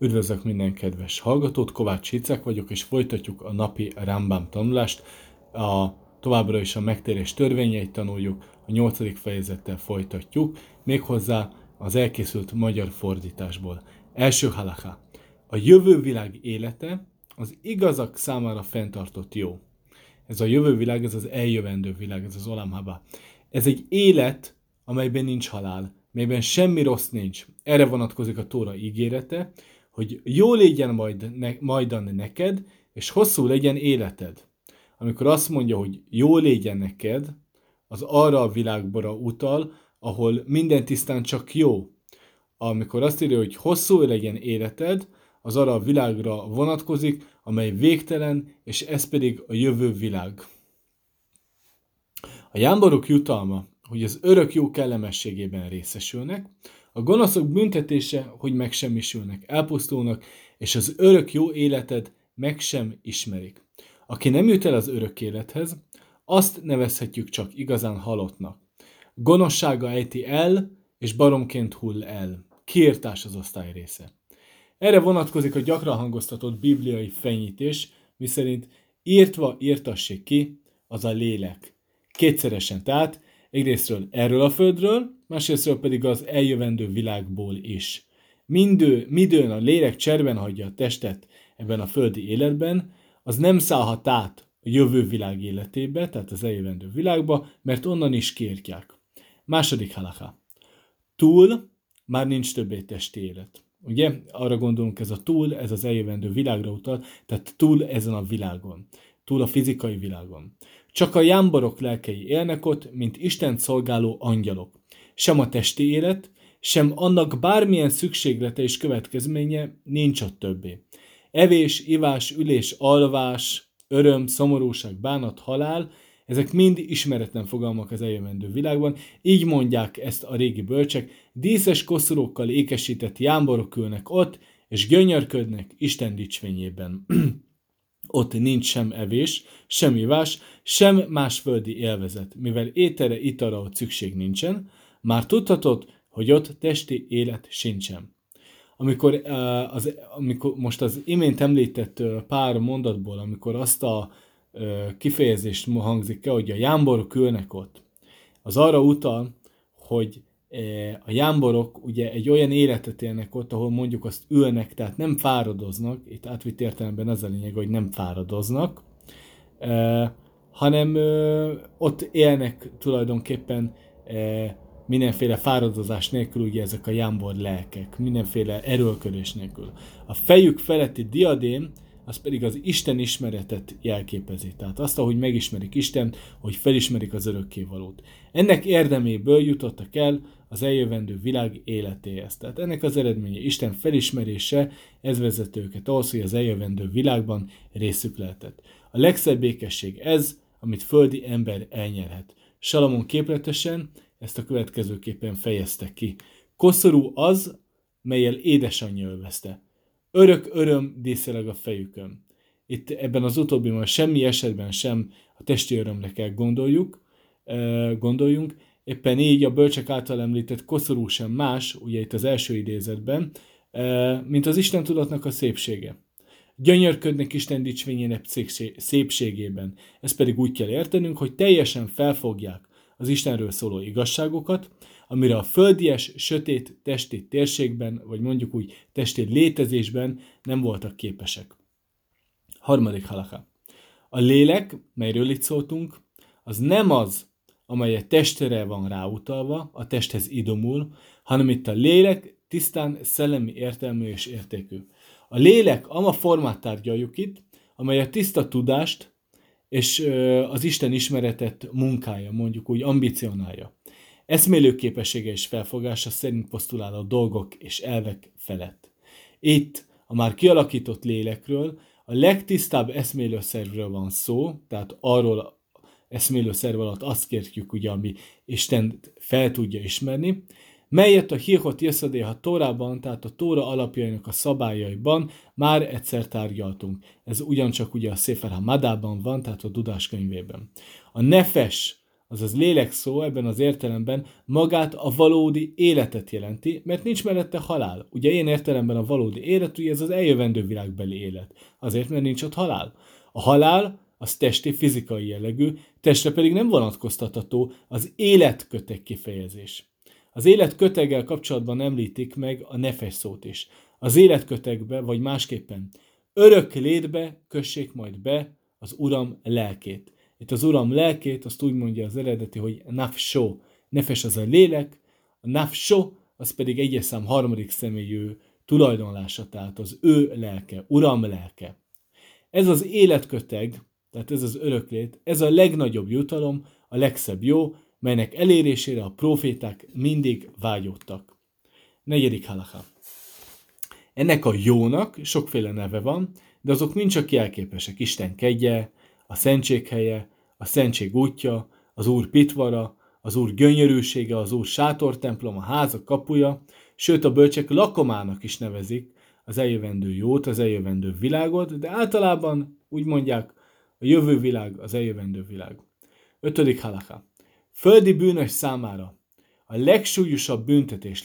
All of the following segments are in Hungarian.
Üdvözlök minden kedves hallgatót, Kovács Hicek vagyok, és folytatjuk a napi Rambam tanulást. A, továbbra is a megtérés törvényeit tanuljuk, a nyolcadik fejezettel folytatjuk, méghozzá az elkészült magyar fordításból. Első halaká. A jövő világ élete az igazak számára fenntartott jó. Ez a jövő világ, ez az eljövendő világ, ez az olamhaba. Ez egy élet, amelyben nincs halál, melyben semmi rossz nincs. Erre vonatkozik a Tóra ígérete, hogy jó legyen majd ne, majdan neked, és hosszú legyen életed. Amikor azt mondja, hogy jó legyen neked, az arra a világbora utal, ahol minden tisztán csak jó. Amikor azt írja, hogy hosszú legyen életed, az arra a világra vonatkozik, amely végtelen, és ez pedig a jövő világ. A jámborok jutalma, hogy az örök jó kellemességében részesülnek, a gonoszok büntetése, hogy megsemmisülnek, elpusztulnak, és az örök jó életed meg sem ismerik. Aki nem jut el az örök élethez, azt nevezhetjük csak igazán halottnak. Gonossága ejti el, és baromként hull el. Kiirtás az osztály része. Erre vonatkozik a gyakran hangoztatott bibliai fenyítés, miszerint írtva írtassék ki, az a lélek. Kétszeresen, tehát egyrésztről erről a földről, másrésztről pedig az eljövendő világból is. Mindő, midőn a lélek cserben hagyja a testet ebben a földi életben, az nem szállhat át a jövő világ életébe, tehát az eljövendő világba, mert onnan is kérkják. Második halaka. Túl már nincs többé testi élet. Ugye? Arra gondolunk, ez a túl, ez az eljövendő világra utal, tehát túl ezen a világon, túl a fizikai világon. Csak a jámborok lelkei élnek ott, mint Isten szolgáló angyalok. Sem a testi élet, sem annak bármilyen szükséglete és következménye nincs ott többé. Evés, ivás, ülés, alvás, öröm, szomorúság, bánat, halál, ezek mind ismeretlen fogalmak az eljövendő világban, így mondják ezt a régi bölcsek, díszes koszorúkkal ékesített jámborok ülnek ott, és gyönyörködnek Isten dicsvényében. ott nincs sem evés, sem ivás, sem más földi élvezet, mivel étere, italra ott szükség nincsen, már tudhatod, hogy ott testi élet sincsen. Amikor, az, amikor most az imént említett pár mondatból, amikor azt a kifejezést hangzik el, hogy a jámborok ülnek ott, az arra utal, hogy a jámborok ugye egy olyan életet élnek ott, ahol mondjuk azt ülnek, tehát nem fáradoznak, itt átvitt értelemben az a lényeg, hogy nem fáradoznak, hanem ott élnek tulajdonképpen mindenféle fáradozás nélkül, ugye ezek a jámbor lelkek, mindenféle erőlködés nélkül. A fejük feletti diadém, az pedig az Isten ismeretet jelképezi. Tehát azt, ahogy megismerik Isten, hogy felismerik az örökkévalót. Ennek érdeméből jutottak el az eljövendő világ életéhez. Tehát ennek az eredménye Isten felismerése, ez vezet őket ahhoz, hogy az eljövendő világban részük lehetett. A legszebb békesség ez, amit földi ember elnyerhet. Salamon képletesen ezt a következőképpen fejezte ki. Koszorú az, melyel édesanyja ölvezte. Örök öröm díszeleg a fejükön. Itt ebben az utóbbiban semmi esetben sem a testi örömre kell gondoljuk, gondoljunk, éppen így a bölcsek által említett koszorú sem más, ugye itt az első idézetben, mint az Isten tudatnak a szépsége. Gyönyörködnek Isten dicsvényének szépségében. Ezt pedig úgy kell értenünk, hogy teljesen felfogják az Istenről szóló igazságokat, amire a földies, sötét testi térségben, vagy mondjuk úgy testi létezésben nem voltak képesek. Harmadik halaka. A lélek, melyről itt szóltunk, az nem az, amely a testre van ráutalva, a testhez idomul, hanem itt a lélek tisztán szellemi értelmű és értékű. A lélek ama formát tárgyaljuk itt, amely a tiszta tudást, és az Isten ismeretet munkája, mondjuk úgy ambicionálja. Eszmélő képessége és felfogása szerint posztulál a dolgok és elvek felett. Itt a már kialakított lélekről, a legtisztább eszmélőszervről van szó, tehát arról eszmélőszerv alatt azt kérjük, ugye, ami Isten fel tudja ismerni, melyet a Hilhot a Tórában, tehát a Tóra alapjainak a szabályaiban már egyszer tárgyaltunk. Ez ugyancsak ugye a Sefer Hamadában van, tehát a Dudás könyvében. A nefes, azaz lélek szó ebben az értelemben magát a valódi életet jelenti, mert nincs mellette halál. Ugye ilyen értelemben a valódi élet, ugye ez az eljövendő világbeli élet. Azért, mert nincs ott halál. A halál az testi, fizikai jellegű, testre pedig nem vonatkoztatható az életkötek kifejezés. Az életköteggel kapcsolatban említik meg a nefes szót is. Az életkötekbe, vagy másképpen, örök létbe kössék majd be az Uram lelkét. Itt az Uram lelkét, azt úgy mondja az eredeti, hogy nafsho. Nefes az a lélek, a nafsho, az pedig egyes szám harmadik személyű tulajdonlása, tehát az ő lelke, Uram lelke. Ez az életköteg, tehát ez az öröklét, ez a legnagyobb jutalom, a legszebb jó, melynek elérésére a proféták mindig vágyottak. Negyedik halaká. Ennek a jónak sokféle neve van, de azok mind csak jelképesek. Isten kegye, a szentség helye, a szentség útja, az Úr pitvara, az Úr gyönyörűsége, az Úr sátortemplom, a háza kapuja, sőt a bölcsek lakomának is nevezik az eljövendő jót, az eljövendő világot, de általában úgy mondják, a jövő világ, az eljövendő világ. Ötödik halaka. Földi bűnös számára a legsúlyosabb büntetés,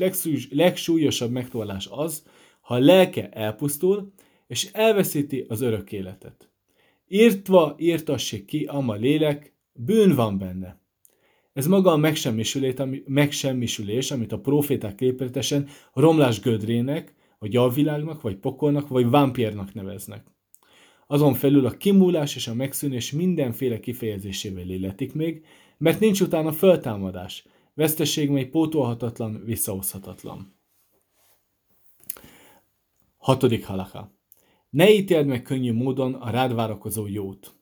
legsúlyosabb megtorlás az, ha a lelke elpusztul, és elveszíti az örök életet. Írtva írtassék ki ama lélek, bűn van benne. Ez maga a megsemmisülés, amit a proféták képletesen romlás gödrének, vagy alvilágnak, vagy pokolnak, vagy vámpírnak neveznek. Azon felül a kimúlás és a megszűnés mindenféle kifejezésével illetik még, mert nincs utána föltámadás, veszteség mely pótolhatatlan, visszahozhatatlan. Hatodik halaka. Ne ítéld meg könnyű módon a rád várakozó jót.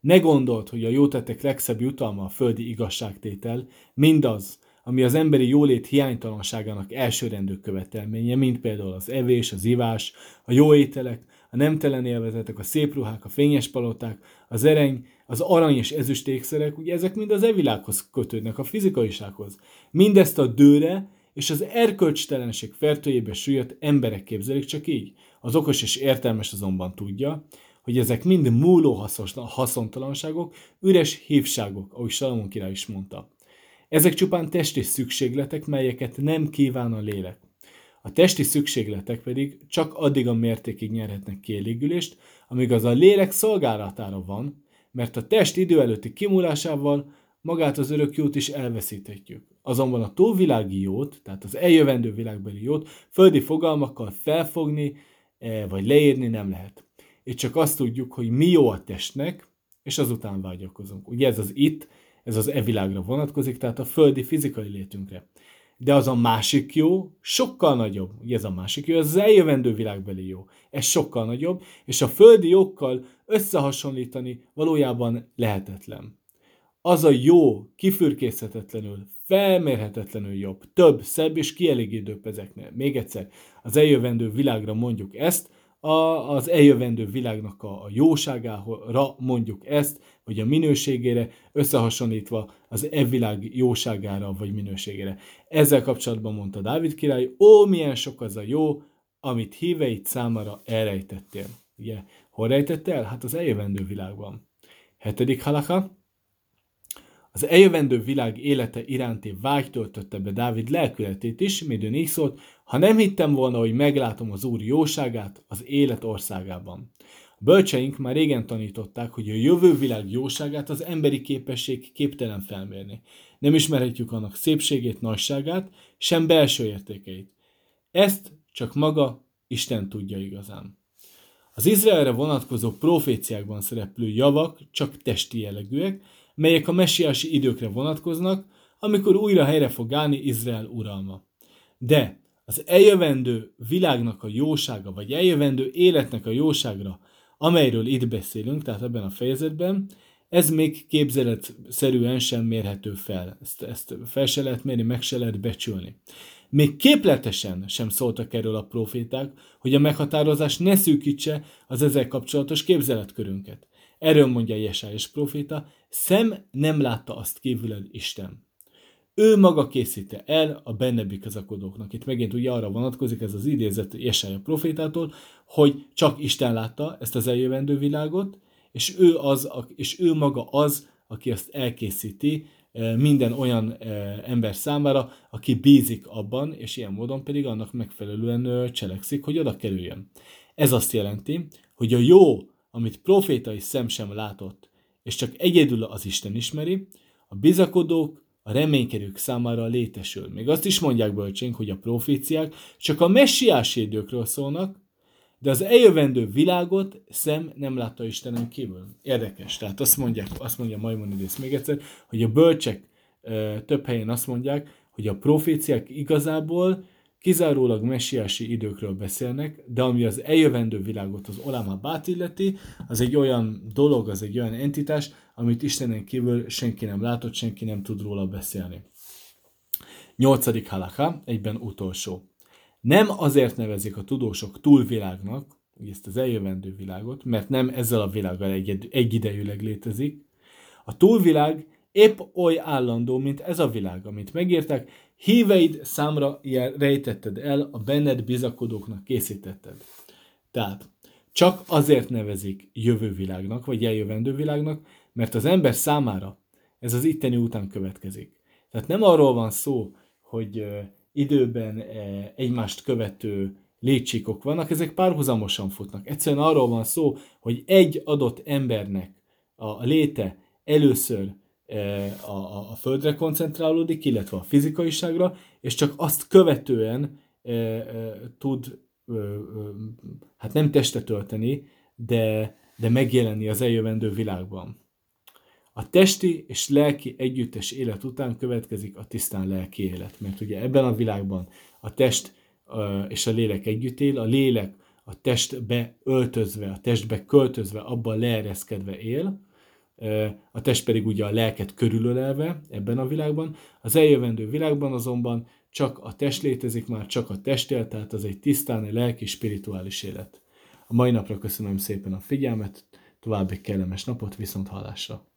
Ne gondold, hogy a jótettek legszebb jutalma a földi igazságtétel, mindaz, ami az emberi jólét hiánytalanságának elsőrendő követelménye, mint például az evés, az ivás, a jó ételek, a nemtelen élvezetek, a szép ruhák, a fényes paloták, az ereny, az arany és ezüst ékszerek, ugye ezek mind az evilághoz kötődnek, a fizikaisághoz. Mindezt a dőre és az erkölcstelenség fertőjébe süllyedt emberek képzelik csak így. Az okos és értelmes azonban tudja, hogy ezek mind múló haszontalanságok, üres hívságok, ahogy Salamon király is mondta. Ezek csupán testi szükségletek, melyeket nem kíván a lélek. A testi szükségletek pedig csak addig a mértékig nyerhetnek kielégülést, amíg az a lélek szolgálatára van, mert a test idő előtti kimúlásával magát az örök jót is elveszíthetjük. Azonban a túlvilági jót, tehát az eljövendő világbeli jót földi fogalmakkal felfogni eh, vagy leírni nem lehet. Itt csak azt tudjuk, hogy mi jó a testnek, és azután vágyakozunk. Ugye ez az itt, ez az e világra vonatkozik, tehát a földi fizikai létünkre. De az a másik jó sokkal nagyobb. Ugye ez a másik jó, az eljövendő világbeli jó. Ez sokkal nagyobb, és a földi jókkal összehasonlítani valójában lehetetlen. Az a jó, kifürkészhetetlenül, felmérhetetlenül jobb, több, szebb és kielégítőbb ezeknél. Még egyszer, az eljövendő világra mondjuk ezt, a, az eljövendő világnak a, a jóságára mondjuk ezt, vagy a minőségére, összehasonlítva az e világ jóságára vagy minőségére. Ezzel kapcsolatban mondta Dávid király, ó, milyen sok az a jó, amit híveit számára elrejtettél. Ugye, hol rejtett el? Hát az eljövendő világban. Hetedik halaka. Az eljövendő világ élete iránti vágy töltötte be Dávid lelkületét is, midőn így szólt, ha nem hittem volna, hogy meglátom az Úr jóságát az élet országában. A bölcseink már régen tanították, hogy a jövő világ jóságát az emberi képesség képtelen felmérni. Nem ismerhetjük annak szépségét, nagyságát, sem belső értékeit. Ezt csak maga Isten tudja igazán. Az Izraelre vonatkozó proféciákban szereplő javak csak testi jellegűek, melyek a messiási időkre vonatkoznak, amikor újra helyre fog állni Izrael uralma. De az eljövendő világnak a jósága, vagy eljövendő életnek a jóságra, amelyről itt beszélünk, tehát ebben a fejezetben, ez még képzeletszerűen sem mérhető fel. Ezt, ezt fel se lehet mérni, meg se lehet becsülni. Még képletesen sem szóltak erről a proféták, hogy a meghatározás ne szűkítse az ezzel kapcsolatos képzeletkörünket. Erről mondja Jesályos proféta, szem nem látta azt kívüled Isten. Ő maga készíte el a benne bizakodóknak. Itt megint ugye arra vonatkozik ez az idézet Jesája profétától, hogy csak Isten látta ezt az eljövendő világot, és ő, az, és ő maga az, aki azt elkészíti minden olyan ember számára, aki bízik abban, és ilyen módon pedig annak megfelelően cselekszik, hogy oda kerüljön. Ez azt jelenti, hogy a jó, amit profétai szem sem látott, és csak egyedül az Isten ismeri, a bizakodók, a reménykedők számára létesül. Még azt is mondják bölcsénk, hogy a proféciák csak a messiási időkről szólnak, de az eljövendő világot szem nem látta Istenen kívül. Érdekes. Tehát azt, mondják, azt mondja Maimonides még egyszer, hogy a bölcsek több helyen azt mondják, hogy a proféciák igazából kizárólag messiási időkről beszélnek, de ami az eljövendő világot, az Olama Bát illeti, az egy olyan dolog, az egy olyan entitás, amit Istenen kívül senki nem látott, senki nem tud róla beszélni. Nyolcadik halaka, egyben utolsó. Nem azért nevezik a tudósok túlvilágnak, ezt az eljövendő világot, mert nem ezzel a világgal egy, egyidejűleg létezik. A túlvilág épp oly állandó, mint ez a világ, amit megírtak, híveid számra rejtetted el, a benned bizakodóknak készítetted. Tehát csak azért nevezik jövő világnak, vagy eljövendő világnak, mert az ember számára ez az itteni után következik. Tehát nem arról van szó, hogy időben egymást követő létcsíkok vannak, ezek párhuzamosan futnak. Egyszerűen arról van szó, hogy egy adott embernek a léte először a, a, a földre koncentrálódik, illetve a fizikaiságra, és csak azt követően e, e, tud e, e, hát nem testet tölteni, de, de megjelenni az eljövendő világban. A testi és lelki együttes élet után következik a tisztán lelki élet, mert ugye ebben a világban a test és a lélek együtt él, a lélek a testbe öltözve, a testbe költözve, abban leereszkedve él, a test pedig ugye a lelket körülölelve ebben a világban. Az eljövendő világban azonban csak a test létezik, már csak a test él, tehát az egy tisztán lelki, spirituális élet. A mai napra köszönöm szépen a figyelmet, további kellemes napot, viszont hallásra!